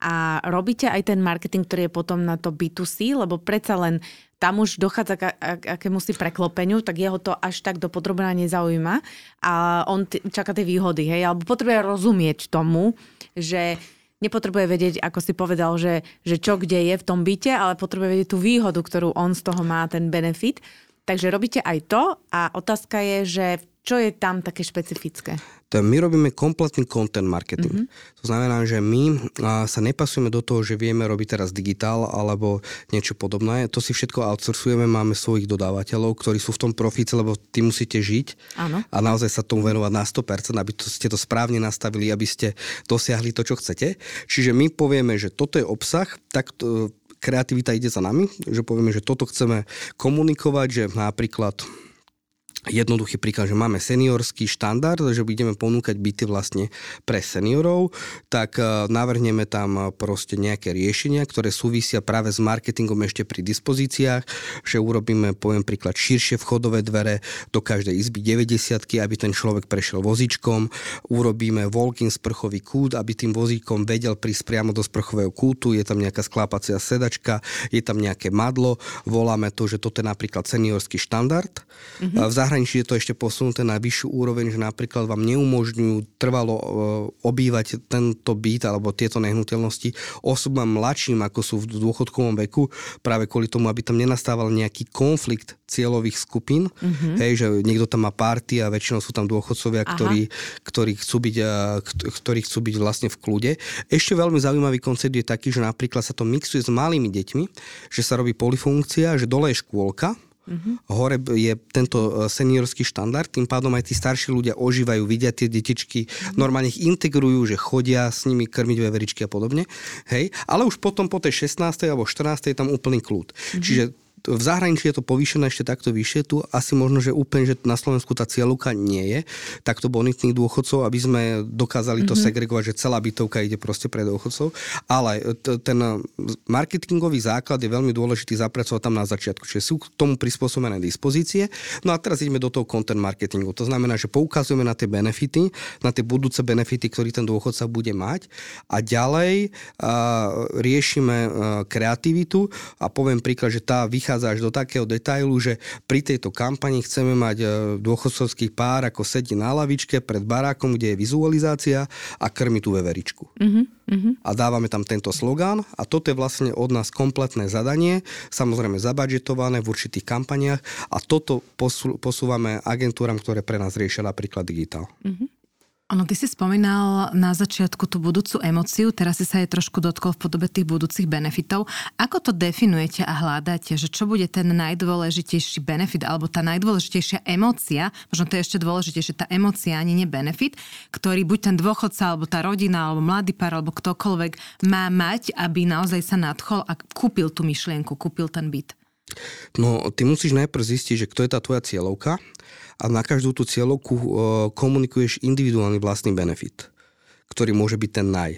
A robíte aj ten marketing, ktorý je potom na to B2C, lebo predsa len tam už dochádza k akému si preklopeniu, tak jeho to až tak do podrobná nezaujíma a on t- čaká tie výhody, hej, alebo potrebuje rozumieť tomu, že nepotrebuje vedieť, ako si povedal, že, že čo kde je v tom byte, ale potrebuje vedieť tú výhodu, ktorú on z toho má, ten benefit. Takže robíte aj to a otázka je, že čo je tam také špecifické? My robíme kompletný content marketing. Mm-hmm. To znamená, že my sa nepasujeme do toho, že vieme robiť teraz digitál alebo niečo podobné. To si všetko outsourcujeme, máme svojich dodávateľov, ktorí sú v tom profíce, lebo ty musíte žiť Áno. a naozaj sa tomu venovať na 100%, aby to, ste to správne nastavili, aby ste dosiahli to, čo chcete. Čiže my povieme, že toto je obsah, tak to, kreativita ide za nami, že povieme, že toto chceme komunikovať, že napríklad jednoduchý príklad, že máme seniorský štandard, že budeme ponúkať byty vlastne pre seniorov, tak e, navrhneme tam proste nejaké riešenia, ktoré súvisia práve s marketingom ešte pri dispozíciách, že urobíme, poviem príklad, širšie vchodové dvere do každej izby 90 aby ten človek prešiel vozíčkom, urobíme walk-in sprchový kút, aby tým vozíkom vedel prísť priamo do sprchového kútu, je tam nejaká sklápacia sedačka, je tam nejaké madlo, voláme to, že toto je napríklad seniorský štandard. Mm-hmm. Zahraničí je to ešte posunuté na vyššiu úroveň, že napríklad vám neumožňujú trvalo e, obývať tento byt alebo tieto nehnuteľnosti osobám mladším, ako sú v dôchodkovom veku, práve kvôli tomu, aby tam nenastával nejaký konflikt cieľových skupín. Mm-hmm. Hej, že niekto tam má party a väčšinou sú tam dôchodcovia, ktorí, ktorí, chcú byť, e, ktorí chcú byť vlastne v kľude. Ešte veľmi zaujímavý koncept je taký, že napríklad sa to mixuje s malými deťmi, že sa robí polifunkcia, že dole je škôlka, Uh-huh. Hore je tento e, seniorský štandard, tým pádom aj tí starší ľudia ožívajú, vidia tie detičky, uh-huh. normálne ich integrujú, že chodia s nimi krmiť veveričky a podobne. Hej, ale už potom po tej 16. alebo 14. je tam úplný kľud. Uh-huh. Čiže v zahraničí je to povýšené ešte takto vyššie, tu asi možno, že úplne, že na Slovensku tá cieľovka nie je takto bonitných dôchodcov, aby sme dokázali to mm-hmm. segregovať, že celá bytovka ide proste pre dôchodcov, ale t- ten marketingový základ je veľmi dôležitý zapracovať tam na začiatku, čiže sú k tomu prispôsobené dispozície. No a teraz ideme do toho content marketingu. To znamená, že poukazujeme na tie benefity, na tie budúce benefity, ktorý ten dôchodca bude mať a ďalej a, riešime a, kreativitu a poviem príklad, že tá vychádza vychádza až do takého detailu, že pri tejto kampani chceme mať e, dôchodcovský pár, ako sedí na lavičke pred barákom, kde je vizualizácia a krmi tú veveričku. Uh-huh. A dávame tam tento slogán a toto je vlastne od nás kompletné zadanie, samozrejme zabadžetované v určitých kampaniach a toto posúvame agentúram, ktoré pre nás riešia napríklad digitál. Uh-huh. Ono, ty si spomínal na začiatku tú budúcu emociu, teraz si sa jej trošku dotkol v podobe tých budúcich benefitov. Ako to definujete a hľadáte, že čo bude ten najdôležitejší benefit alebo tá najdôležitejšia emócia, možno to je ešte dôležitejšie, tá emócia ani nie benefit, ktorý buď ten dôchodca alebo tá rodina alebo mladý pár alebo ktokoľvek má mať, aby naozaj sa nadchol a kúpil tú myšlienku, kúpil ten byt? No, ty musíš najprv zistiť, že kto je tá tvoja cieľovka a na každú tú cieľovku e, komunikuješ individuálny vlastný benefit, ktorý môže byť ten naj.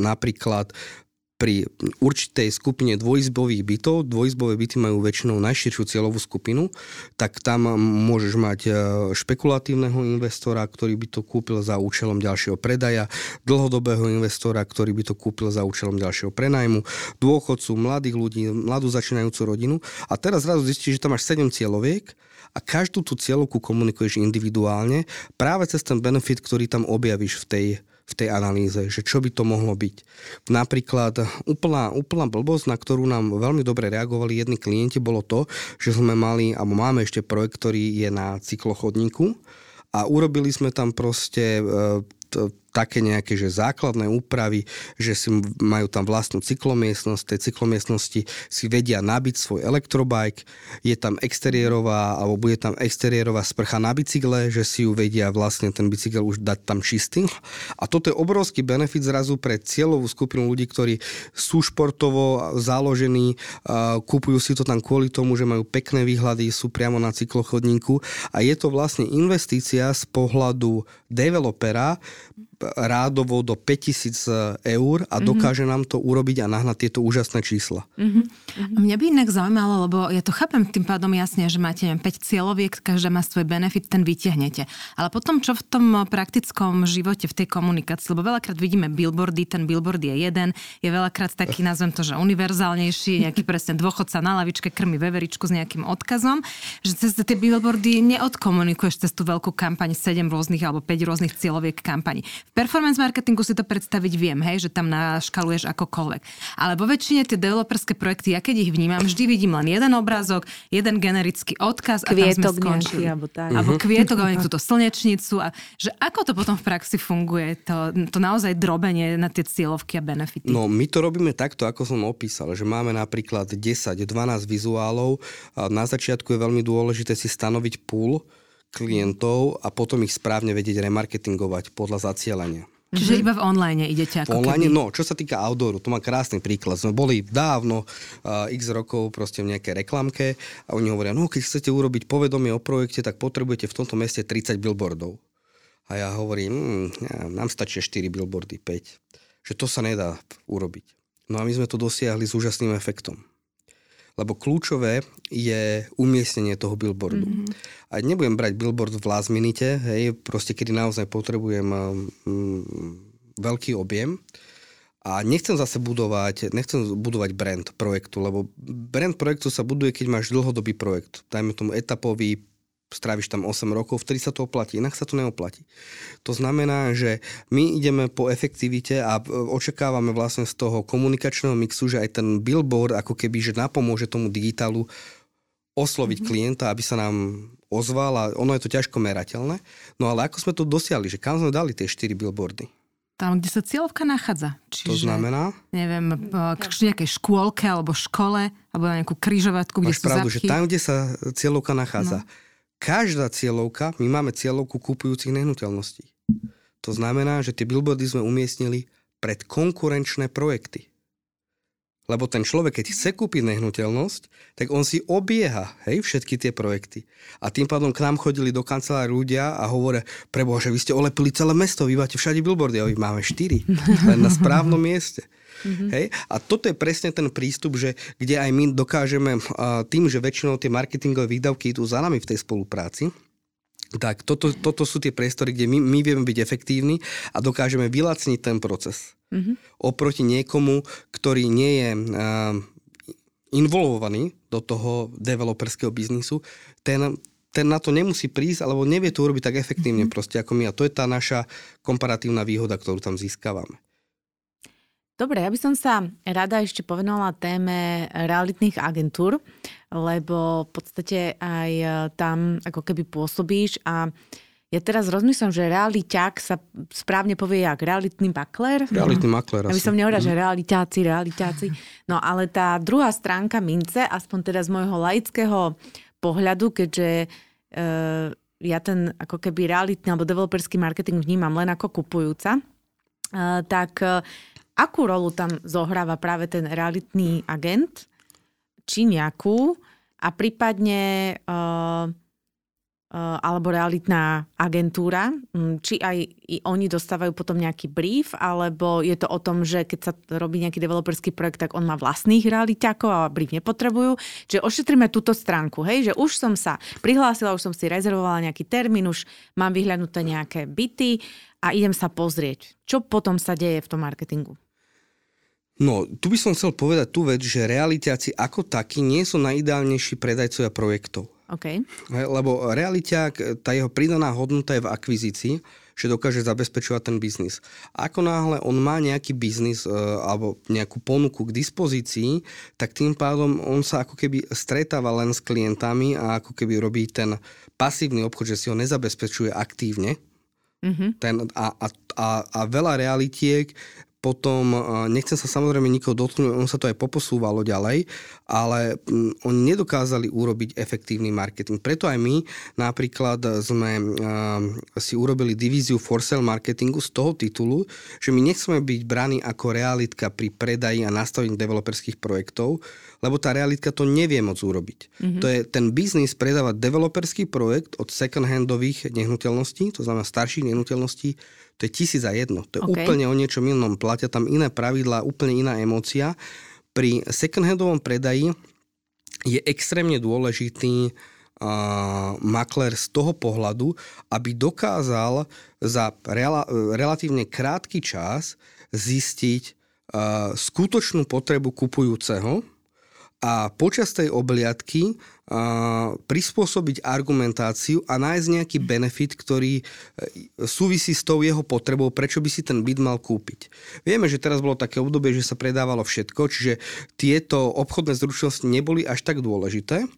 Napríklad pri určitej skupine dvojizbových bytov, dvojizbové byty majú väčšinou najširšiu cieľovú skupinu, tak tam môžeš mať e, špekulatívneho investora, ktorý by to kúpil za účelom ďalšieho predaja, dlhodobého investora, ktorý by to kúpil za účelom ďalšieho prenajmu, dôchodcu, mladých ľudí, mladú začínajúcu rodinu. A teraz zrazu zistíš, že tam máš 7 cieľoviek a každú tú cieľovku komunikuješ individuálne práve cez ten benefit, ktorý tam objavíš v tej v tej analýze, že čo by to mohlo byť. Napríklad úplná, úplná blbosť, na ktorú nám veľmi dobre reagovali jedni klienti, bolo to, že sme mali, alebo máme ešte projekt, ktorý je na cyklochodníku a urobili sme tam proste e, také nejaké že základné úpravy, že si majú tam vlastnú cyklomiestnosť, tej cyklomiestnosti si vedia nabiť svoj elektrobike, je tam exteriérová, alebo bude tam exteriérová sprcha na bicykle, že si ju vedia vlastne ten bicykel už dať tam čistý. A toto je obrovský benefit zrazu pre cieľovú skupinu ľudí, ktorí sú športovo založení, kúpujú si to tam kvôli tomu, že majú pekné výhľady, sú priamo na cyklochodníku a je to vlastne investícia z pohľadu developera, rádovo do 5000 eur a mhm. dokáže nám to urobiť a nahnať tieto úžasné čísla. Mm-hmm. Mňa by inak zaujímalo, lebo ja to chápem tým pádom jasne, že máte neviem, 5 cieľoviek, každá má svoj benefit, ten vytiahnete. Ale potom čo v tom praktickom živote, v tej komunikácii, lebo veľakrát vidíme billboardy, ten billboard je jeden, je veľakrát taký, nazvem to, že univerzálnejší, nejaký presne dôchodca na lavičke krmi veveričku s nejakým odkazom, že cez tie billboardy neodkomunikuješ cez tú veľkú kampaň 7 rôznych alebo 5 rôznych cieľoviek kampaní. Performance marketingu si to predstaviť viem, hej, že tam naškaluješ akokoľvek. Ale vo väčšine tie developerské projekty, ja keď ich vnímam, vždy vidím len jeden obrázok, jeden generický odkaz kvietok a tam sme skončili. Nejaký, alebo tak. Alebo kvietok, alebo túto slnečnicu. A že ako to potom v praxi funguje, to, to naozaj drobenie na tie cieľovky a benefity? No, my to robíme takto, ako som opísal, že máme napríklad 10-12 vizuálov. A na začiatku je veľmi dôležité si stanoviť pool, klientov a potom ich správne vedieť remarketingovať podľa zacielenia. Čiže iba v online idete ako online, keby... no, čo sa týka outdooru, to má krásny príklad. Sme boli dávno, uh, x rokov proste v nejakej reklamke a oni hovoria, no keď chcete urobiť povedomie o projekte, tak potrebujete v tomto meste 30 billboardov. A ja hovorím, ja, nám stačia 4 billboardy, 5. Že to sa nedá urobiť. No a my sme to dosiahli s úžasným efektom lebo kľúčové je umiestnenie toho billboardu. Mm-hmm. A nebudem brať billboard v last minute, hej, proste kedy naozaj potrebujem mm, veľký objem. A nechcem zase budovať, nechcem budovať brand projektu, lebo brand projektu sa buduje, keď máš dlhodobý projekt. Dajme tomu etapový, stráviš tam 8 rokov, vtedy sa to oplatí, inak sa to neoplatí. To znamená, že my ideme po efektivite a e, očakávame vlastne z toho komunikačného mixu, že aj ten billboard ako keby, že napomôže tomu digitálu osloviť mm-hmm. klienta, aby sa nám ozval a ono je to ťažko merateľné. No ale ako sme to dosiahli, že kam sme dali tie 4 billboardy? Tam, kde sa cieľovka nachádza. Čiže, to znamená? Neviem, k nejakej škôlke alebo škole, alebo na nejakú kryžovatku, kde Máš sú pravdu, zapchy. že tam, kde sa cieľovka nachádza. No každá cieľovka, my máme cieľovku kúpujúcich nehnuteľností. To znamená, že tie billboardy sme umiestnili pred konkurenčné projekty. Lebo ten človek, keď chce kúpiť nehnuteľnosť, tak on si obieha hej, všetky tie projekty. A tým pádom k nám chodili do kancelári ľudia a hovoria, preboha, že vy ste olepili celé mesto, vy máte všade billboardy, a vy máme štyri, len na správnom mieste. Mm-hmm. Hej? A toto je presne ten prístup, že kde aj my dokážeme tým, že väčšinou tie marketingové výdavky idú za nami v tej spolupráci, tak toto, toto sú tie priestory, kde my, my vieme byť efektívni a dokážeme vylacniť ten proces. Mm-hmm. Oproti niekomu, ktorý nie je uh, involvovaný do toho developerského biznisu, ten, ten na to nemusí prísť, alebo nevie to urobiť tak efektívne mm-hmm. proste ako my. A to je tá naša komparatívna výhoda, ktorú tam získavame. Dobre, ja by som sa rada ešte povenovala téme realitných agentúr, lebo v podstate aj e, tam ako keby pôsobíš a ja teraz rozmýšľam, že realiťák sa správne povie jak realitný makler. Realitný makler. Ja by som nehovorila, že mhm. realitáci, realitáci. No ale tá druhá stránka mince, aspoň teda z môjho laického pohľadu, keďže e, ja ten ako keby realitný alebo developerský marketing vnímam len ako kupujúca, tak e, akú rolu tam zohráva práve ten realitný agent, či nejakú, a prípadne uh, uh, alebo realitná agentúra, um, či aj oni dostávajú potom nejaký brief, alebo je to o tom, že keď sa robí nejaký developerský projekt, tak on má vlastných realiťakov a brief nepotrebujú. Čiže ošetríme túto stránku, hej, že už som sa prihlásila, už som si rezervovala nejaký termín, už mám vyhľadnuté nejaké byty a idem sa pozrieť, čo potom sa deje v tom marketingu. No, tu by som chcel povedať tú vec, že realitáci ako takí nie sú najideálnejší predajcovia projektov. Okay. Lebo realiťák, tá jeho pridaná hodnota je v akvizícii, že dokáže zabezpečovať ten biznis. Ako náhle on má nejaký biznis e, alebo nejakú ponuku k dispozícii, tak tým pádom on sa ako keby stretáva len s klientami a ako keby robí ten pasívny obchod, že si ho nezabezpečuje aktívne, Mm-hmm. Ten, a, a, a, a veľa realitiek potom, nechcem sa samozrejme nikoho dotknúť, on sa to aj poposúvalo ďalej, ale oni nedokázali urobiť efektívny marketing. Preto aj my napríklad sme si urobili divíziu for sale marketingu z toho titulu, že my nechceme byť braní ako realitka pri predaji a nastavení developerských projektov, lebo tá realitka to nevie moc urobiť. Mm-hmm. To je ten biznis predávať developerský projekt od second-handových nehnuteľností, to znamená starších nehnuteľností, to je tisíc a jedno. To je okay. úplne o niečom inom. Platia tam iné pravidlá, úplne iná emócia. Pri second-handovom predaji je extrémne dôležitý uh, makler z toho pohľadu, aby dokázal za rela, relatívne krátky čas zistiť uh, skutočnú potrebu kupujúceho, a počas tej obliadky prispôsobiť argumentáciu a nájsť nejaký benefit, ktorý e, súvisí s tou jeho potrebou, prečo by si ten byt mal kúpiť. Vieme, že teraz bolo také obdobie, že sa predávalo všetko, čiže tieto obchodné zručnosti neboli až tak dôležité,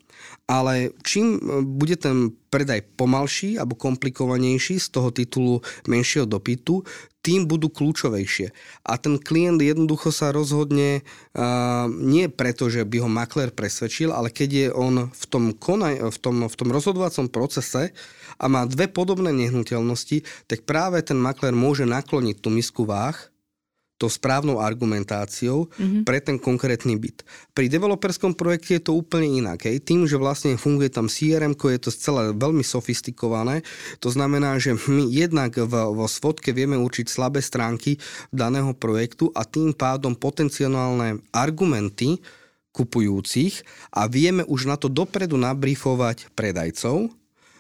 ale čím e, bude ten predaj pomalší alebo komplikovanejší z toho titulu menšieho dopytu, tým budú kľúčovejšie. A ten klient jednoducho sa rozhodne uh, nie preto, že by ho makler presvedčil, ale keď je on v tom, konaj, v tom, v tom rozhodovacom procese a má dve podobné nehnuteľnosti, tak práve ten makler môže nakloniť tú misku váh tou správnou argumentáciou mm-hmm. pre ten konkrétny byt. Pri developerskom projekte je to úplne inak. Hej. Tým, že vlastne funguje tam CRM, je to celé veľmi sofistikované. To znamená, že my jednak v, vo svodke vieme určiť slabé stránky daného projektu a tým pádom potenciálne argumenty kupujúcich a vieme už na to dopredu nabrifovať predajcov,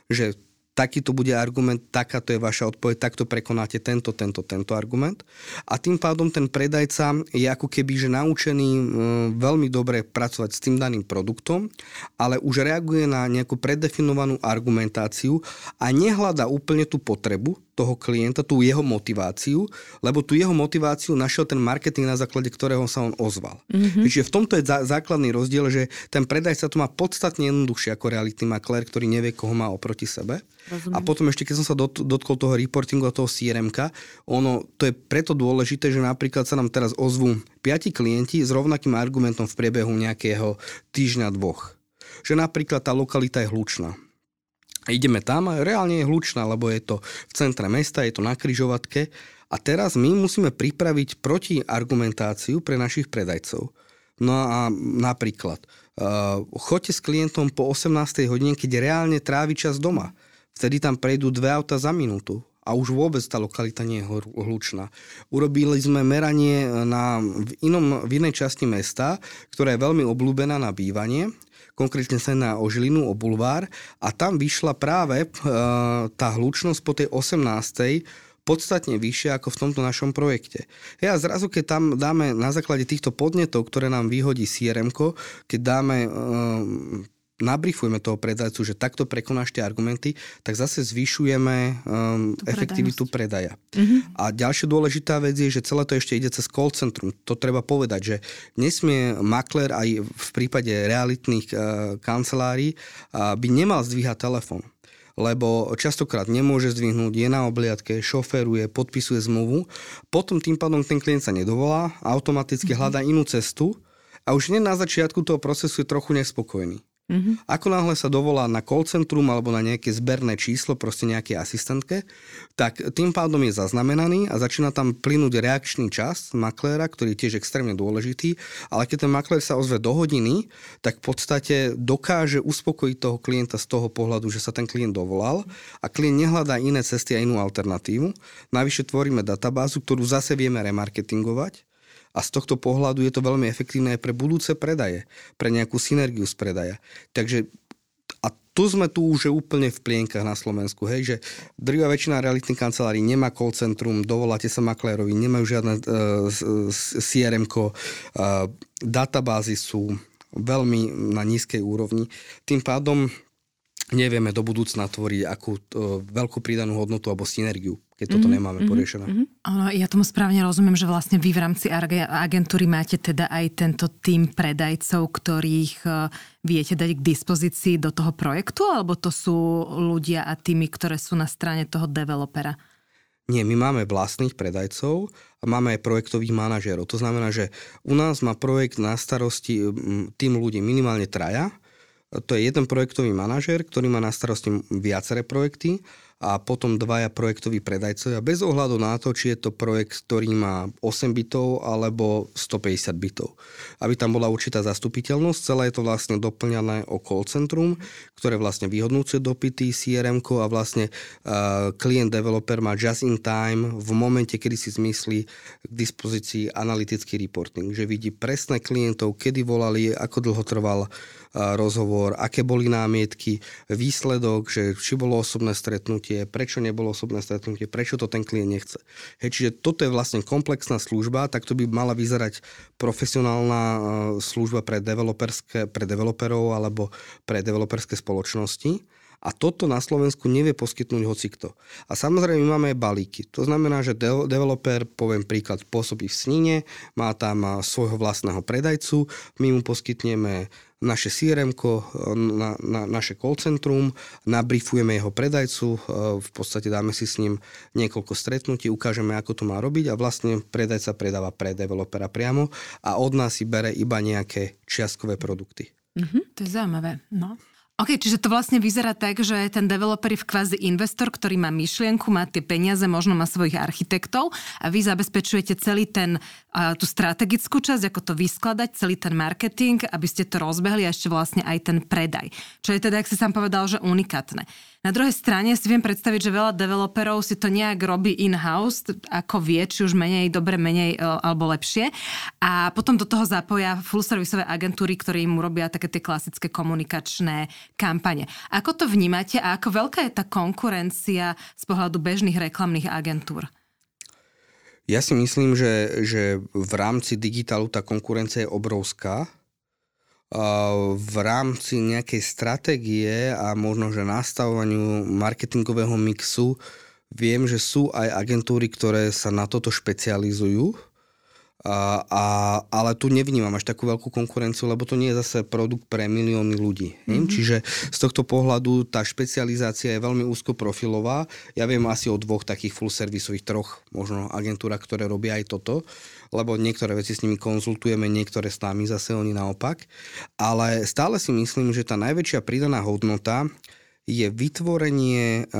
že takýto bude argument, takáto je vaša odpoveď, takto prekonáte tento, tento, tento argument. A tým pádom ten predajca je ako keby že naučený veľmi dobre pracovať s tým daným produktom, ale už reaguje na nejakú predefinovanú argumentáciu a nehľada úplne tú potrebu, toho klienta, tú jeho motiváciu, lebo tú jeho motiváciu našiel ten marketing, na základe ktorého sa on ozval. Mm-hmm. Čiže v tomto je zá, základný rozdiel, že ten predajca to má podstatne jednoduchšie ako realitný maklér, ktorý nevie, koho má oproti sebe. Rozumiem. A potom ešte, keď som sa dot, dotkol toho reportingu a toho crm ono, to je preto dôležité, že napríklad sa nám teraz ozvú piati klienti s rovnakým argumentom v priebehu nejakého týždňa, dvoch. Že napríklad tá lokalita je hlučná ideme tam a reálne je hlučná, lebo je to v centre mesta, je to na kryžovatke a teraz my musíme pripraviť protiargumentáciu pre našich predajcov. No a napríklad, uh, choďte s klientom po 18. hodine, keď reálne trávi čas doma. Vtedy tam prejdú dve auta za minútu a už vôbec tá lokalita nie je hlučná. Urobili sme meranie na, v, inom, v inej časti mesta, ktorá je veľmi obľúbená na bývanie konkrétne sa na o o bulvár a tam vyšla práve e, tá hlučnosť po tej 18 podstatne vyššia ako v tomto našom projekte. Ja zrazu, keď tam dáme na základe týchto podnetov, ktoré nám vyhodí CRM, keď dáme e, nabrifujeme toho predajcu, že takto prekonáš tie argumenty, tak zase zvyšujeme um, efektivitu predaja. Mm-hmm. A ďalšia dôležitá vec je, že celé to ešte ide cez call centrum. To treba povedať, že nesmie makler aj v prípade realitných uh, kancelárií uh, by nemal zdvíhať telefón lebo častokrát nemôže zdvihnúť, je na obliadke, šoferuje, podpisuje zmluvu, potom tým pádom ten klient sa nedovolá, automaticky mm-hmm. hľadá inú cestu a už nie na začiatku toho procesu je trochu nespokojný. Mm-hmm. Ako náhle sa dovolá na call centrum alebo na nejaké zberné číslo, proste nejaké asistentke, tak tým pádom je zaznamenaný a začína tam plynúť reakčný čas makléra, ktorý je tiež extrémne dôležitý, ale keď ten maklér sa ozve do hodiny, tak v podstate dokáže uspokojiť toho klienta z toho pohľadu, že sa ten klient dovolal a klient nehľadá iné cesty a inú alternatívu. Navyše tvoríme databázu, ktorú zase vieme remarketingovať a z tohto pohľadu je to veľmi efektívne aj pre budúce predaje, pre nejakú synergiu z predaja. Takže a tu sme tu už úplne v plienkach na Slovensku, hej, že drvá väčšina realitných kancelárií nemá call centrum, dovoláte sa maklérovi, nemajú žiadne uh, crm uh, databázy sú veľmi na nízkej úrovni. Tým pádom nevieme do budúcna tvoriť akú uh, veľkú pridanú hodnotu alebo synergiu keď toto mm-hmm, nemáme mm-hmm, poriešené. Mm-hmm. Ja tomu správne rozumiem, že vlastne vy v rámci agentúry máte teda aj tento tým predajcov, ktorých e, viete dať k dispozícii do toho projektu, alebo to sú ľudia a týmy, ktoré sú na strane toho developera? Nie, my máme vlastných predajcov a máme aj projektových manažérov. To znamená, že u nás má projekt na starosti tým ľudí minimálne traja. To je jeden projektový manažér, ktorý má na starosti viaceré projekty a potom dvaja projektoví predajcovia bez ohľadu na to, či je to projekt, ktorý má 8 bytov alebo 150 bytov. Aby tam bola určitá zastupiteľnosť, celé je to vlastne doplňané o call centrum, ktoré vlastne vyhodnúce dopity CRM a vlastne uh, klient developer má just in time v momente, kedy si zmyslí k dispozícii analytický reporting, že vidí presné klientov, kedy volali, ako dlho trval rozhovor, aké boli námietky, výsledok, že či bolo osobné stretnutie, prečo nebolo osobné stretnutie, prečo to ten klient nechce. Hej, čiže toto je vlastne komplexná služba, tak to by mala vyzerať profesionálna služba pre, pre developerov alebo pre developerské spoločnosti. A toto na Slovensku nevie poskytnúť hocikto. A samozrejme my máme aj balíky. To znamená, že de- developer, poviem príklad, pôsobí v Snine, má tam svojho vlastného predajcu, my mu poskytneme naše CRM, na, na, naše call centrum, nabrifujeme jeho predajcu, e, v podstate dáme si s ním niekoľko stretnutí, ukážeme, ako to má robiť a vlastne predajca predáva pre developera priamo a od nás si bere iba nejaké čiastkové produkty. Mm-hmm, to je zaujímavé. No. OK, čiže to vlastne vyzerá tak, že ten developer je v kvázi investor, ktorý má myšlienku, má tie peniaze, možno má svojich architektov a vy zabezpečujete celý ten, tú strategickú časť, ako to vyskladať, celý ten marketing, aby ste to rozbehli a ešte vlastne aj ten predaj. Čo je teda, ak si sám povedal, že unikátne. Na druhej strane si viem predstaviť, že veľa developerov si to nejak robí in-house, ako vie, či už menej dobre, menej e, alebo lepšie. A potom do toho zapoja full serviceové agentúry, ktoré im urobia také tie klasické komunikačné kampane. Ako to vnímate a ako veľká je tá konkurencia z pohľadu bežných reklamných agentúr? Ja si myslím, že, že v rámci digitálu tá konkurencia je obrovská v rámci nejakej stratégie a možno, že nastavovaniu marketingového mixu viem, že sú aj agentúry, ktoré sa na toto špecializujú a, a, ale tu nevnímam až takú veľkú konkurenciu, lebo to nie je zase produkt pre milióny ľudí. Mm-hmm. Čiže z tohto pohľadu tá špecializácia je veľmi úzko profilová. Ja viem asi o dvoch takých full servisových, troch možno agentúrach, ktoré robia aj toto, lebo niektoré veci s nimi konzultujeme, niektoré s nami zase oni naopak. Ale stále si myslím, že tá najväčšia pridaná hodnota je vytvorenie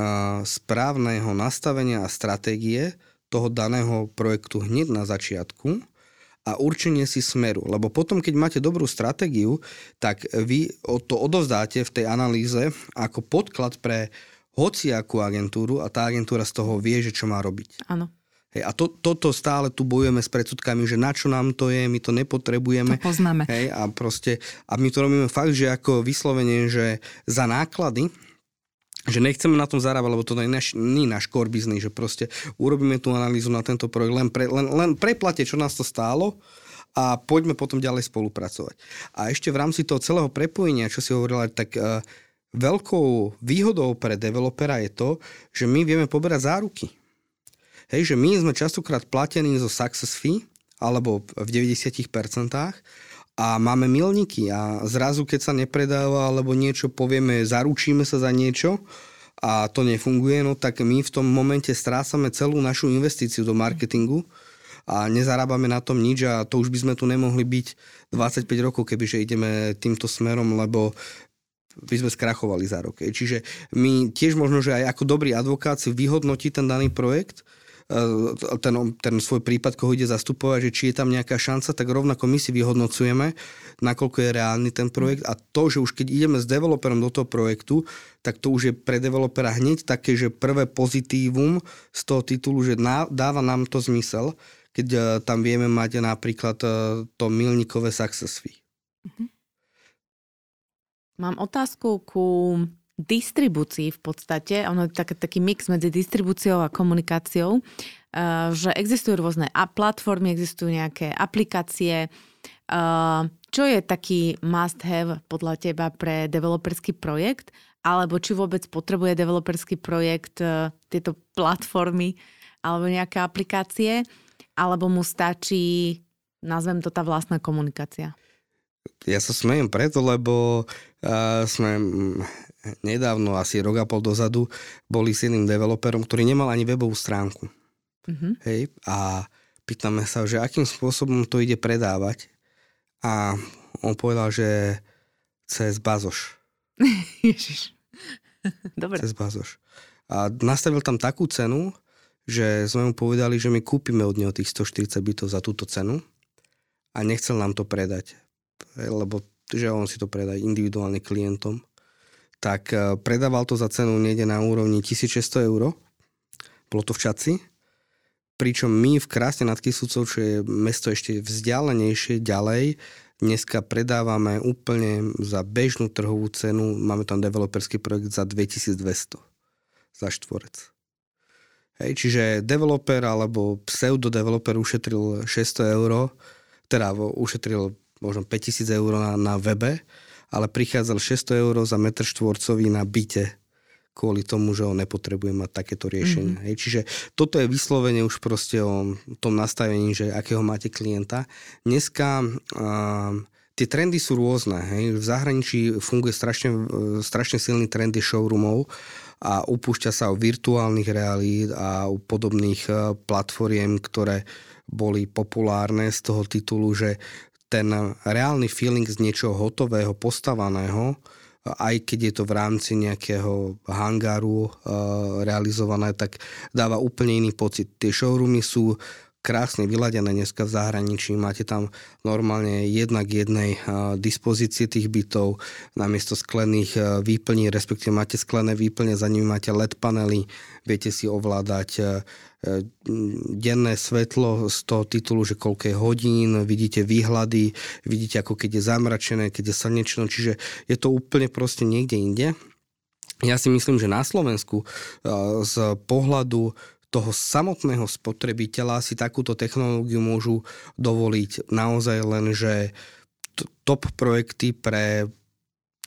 správneho nastavenia a stratégie toho daného projektu hneď na začiatku a určenie si smeru. Lebo potom, keď máte dobrú stratégiu, tak vy to odovzdáte v tej analýze ako podklad pre hociakú agentúru a tá agentúra z toho vie, že čo má robiť. Áno. Hej, a to, toto stále tu bojujeme s predsudkami, že na čo nám to je, my to nepotrebujeme. To poznáme. Hej, a, proste, a my to robíme fakt, že ako vyslovene, že za náklady, že nechceme na tom zarábať, lebo to nie je náš, náš core business, že proste urobíme tú analýzu na tento projekt, len, pre, len, len preplate, čo nás to stálo a poďme potom ďalej spolupracovať. A ešte v rámci toho celého prepojenia, čo si hovorila, tak uh, veľkou výhodou pre developera je to, že my vieme poberať záruky. Hej, že my sme častokrát platení zo success fee, alebo v 90% a máme milníky a zrazu, keď sa nepredáva alebo niečo povieme, zaručíme sa za niečo a to nefunguje, no tak my v tom momente strácame celú našu investíciu do marketingu a nezarábame na tom nič a to už by sme tu nemohli byť 25 rokov, kebyže ideme týmto smerom, lebo by sme skrachovali za rok. Čiže my tiež možno, že aj ako dobrý advokát si vyhodnotí ten daný projekt, ten, ten svoj prípad, koho ide zastupovať, že či je tam nejaká šanca, tak rovnako my si vyhodnocujeme, nakoľko je reálny ten projekt a to, že už keď ideme s developerom do toho projektu, tak to už je pre developera hneď také, že prvé pozitívum z toho titulu, že dáva nám to zmysel, keď e, tam vieme mať napríklad e, to milníkové success fee. Mhm. Mám otázku ku distribúcii v podstate, ono je tak, taký mix medzi distribúciou a komunikáciou, eh, že existujú rôzne platformy, existujú nejaké aplikácie, čo je taký must have podľa teba pre developerský projekt? Alebo či vôbec potrebuje developerský projekt uh, tieto platformy alebo nejaké aplikácie? Alebo mu stačí, nazvem to tá vlastná komunikácia? Ja sa smejem preto, lebo uh, sme nedávno, asi rok a pol dozadu, boli s jedným developerom, ktorý nemal ani webovú stránku. Mm-hmm. Hej, a pýtame sa, že akým spôsobom to ide predávať. A on povedal, že cez bazoš. Ježiš. Dobre. Cez bazoš. A nastavil tam takú cenu, že sme mu povedali, že my kúpime od neho tých 140 bytov za túto cenu a nechcel nám to predať, lebo že on si to predá individuálne klientom. Tak e, predával to za cenu niekde na úrovni 1600 eur. Bolo to v Čaci. Pričom my v Krásne nad Kisúcov, čo je mesto ešte vzdialenejšie ďalej, dneska predávame úplne za bežnú trhovú cenu, máme tam developerský projekt za 2200 za štvorec. Hej, čiže developer alebo pseudo-developer ušetril 600 eur, teda ušetril možno 5000 eur na, na webe, ale prichádzal 600 eur za metr štvorcový na byte kvôli tomu, že on nepotrebuje mať takéto riešenie. Mm-hmm. Hej. Čiže toto je vyslovene už proste o tom nastavení, že akého máte klienta. Dneska uh, tie trendy sú rôzne. Hej. V zahraničí funguje strašne, strašne silný trend showroomov a upúšťa sa o virtuálnych realít a u podobných platformiem, ktoré boli populárne z toho titulu, že ten reálny feeling z niečoho hotového, postavaného, aj keď je to v rámci nejakého hangáru uh, realizované, tak dáva úplne iný pocit. Tie showroomy sú krásne vyladené dneska v zahraničí. Máte tam normálne jednak jednej dispozície tých bytov namiesto sklených výplní, respektíve máte sklené výplne, za nimi máte LED panely, viete si ovládať denné svetlo z toho titulu, že koľko je hodín, vidíte výhľady, vidíte ako keď je zamračené, keď je slnečno, čiže je to úplne proste niekde inde. Ja si myslím, že na Slovensku z pohľadu toho samotného spotrebiteľa si takúto technológiu môžu dovoliť. Naozaj len, že top projekty pre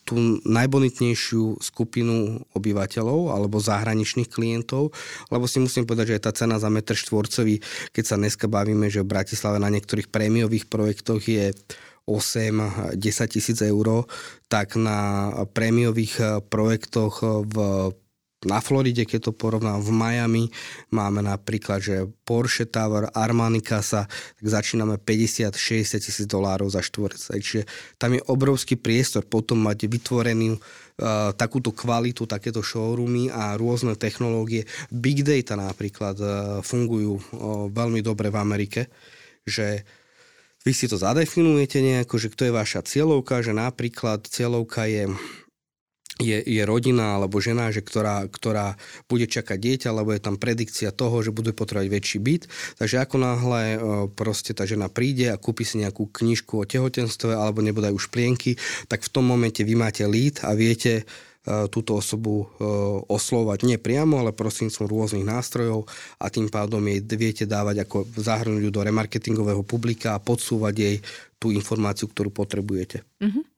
tú najbonitnejšiu skupinu obyvateľov alebo zahraničných klientov, lebo si musím povedať, že aj tá cena za metr štvorcový, keď sa dneska bavíme, že v Bratislave na niektorých prémiových projektoch je 8-10 tisíc eur, tak na prémiových projektoch v na Floride, keď to porovnám v Miami, máme napríklad, že Porsche Tower, Armani Casa, tak začíname 50-60 tisíc dolárov za štvorec. Čiže tam je obrovský priestor potom mať vytvorenú Uh, takúto kvalitu, takéto showroomy a rôzne technológie. Big data napríklad uh, fungujú uh, veľmi dobre v Amerike, že vy si to zadefinujete nejako, že kto je vaša cieľovka, že napríklad cieľovka je je, je rodina alebo žena, že ktorá, ktorá bude čakať dieťa, lebo je tam predikcia toho, že bude potrebovať väčší byt. Takže ako náhle e, proste tá žena príde a kúpi si nejakú knižku o tehotenstve alebo nebudajú už plienky, tak v tom momente vy máte lead a viete e, túto osobu e, oslovať nie priamo, ale prostredníctvom rôznych nástrojov a tým pádom jej viete dávať ako zahrnúť do remarketingového publika a podsúvať jej tú informáciu, ktorú potrebujete. Mm-hmm.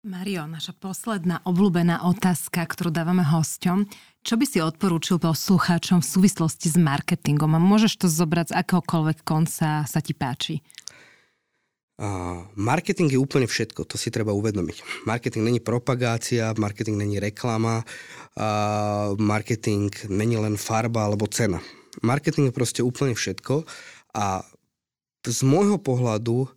Mario, naša posledná obľúbená otázka, ktorú dávame hosťom. Čo by si odporúčil poslucháčom v súvislosti s marketingom? A môžeš to zobrať z akéhokoľvek konca sa ti páči. Marketing je úplne všetko, to si treba uvedomiť. Marketing není propagácia, marketing není reklama, marketing není len farba alebo cena. Marketing je proste úplne všetko a z môjho pohľadu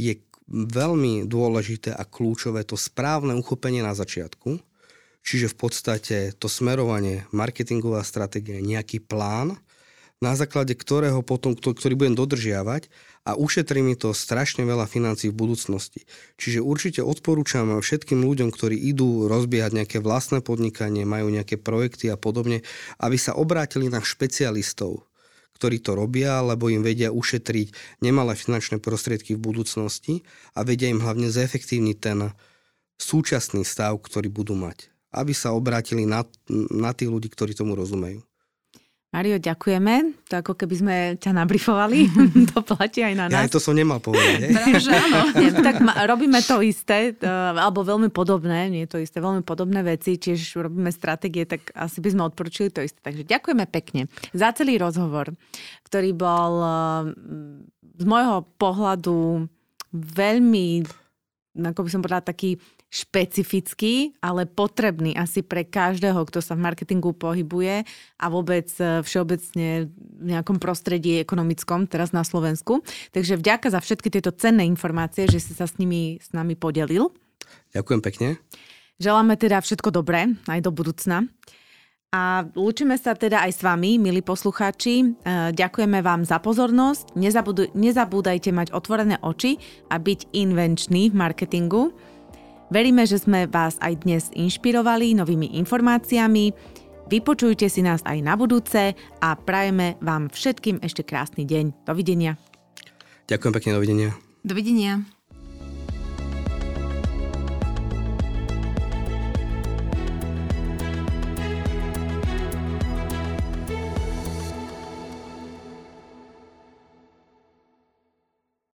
je veľmi dôležité a kľúčové to správne uchopenie na začiatku, čiže v podstate to smerovanie, marketingová stratégia, nejaký plán, na základe ktorého potom, ktorý budem dodržiavať a ušetrí mi to strašne veľa financí v budúcnosti. Čiže určite odporúčam všetkým ľuďom, ktorí idú rozbiehať nejaké vlastné podnikanie, majú nejaké projekty a podobne, aby sa obrátili na špecialistov, ktorí to robia, lebo im vedia ušetriť nemalé finančné prostriedky v budúcnosti a vedia im hlavne zefektívniť ten súčasný stav, ktorý budú mať. Aby sa obrátili na, na tých ľudí, ktorí tomu rozumejú. Mario, ďakujeme. To ako keby sme ťa nabrifovali. to platí aj na nás. Ja to som nemal povedať. že áno. tak ma, robíme to isté, alebo veľmi podobné, nie je to isté, veľmi podobné veci, tiež robíme stratégie, tak asi by sme odporučili to isté. Takže ďakujeme pekne za celý rozhovor, ktorý bol z môjho pohľadu veľmi, ako by som povedala, taký špecifický, ale potrebný asi pre každého, kto sa v marketingu pohybuje a vôbec e, všeobecne v nejakom prostredí ekonomickom, teraz na Slovensku. Takže vďaka za všetky tieto cenné informácie, že si sa s nimi s nami podelil. Ďakujem pekne. Želáme teda všetko dobré aj do budúcna. A lúčime sa teda aj s vami, milí poslucháči. E, ďakujeme vám za pozornosť. nezabúdajte mať otvorené oči a byť invenčný v marketingu. Veríme, že sme vás aj dnes inšpirovali novými informáciami. Vypočujte si nás aj na budúce a prajeme vám všetkým ešte krásny deň. Dovidenia. Ďakujem pekne, dovidenia. Dovidenia.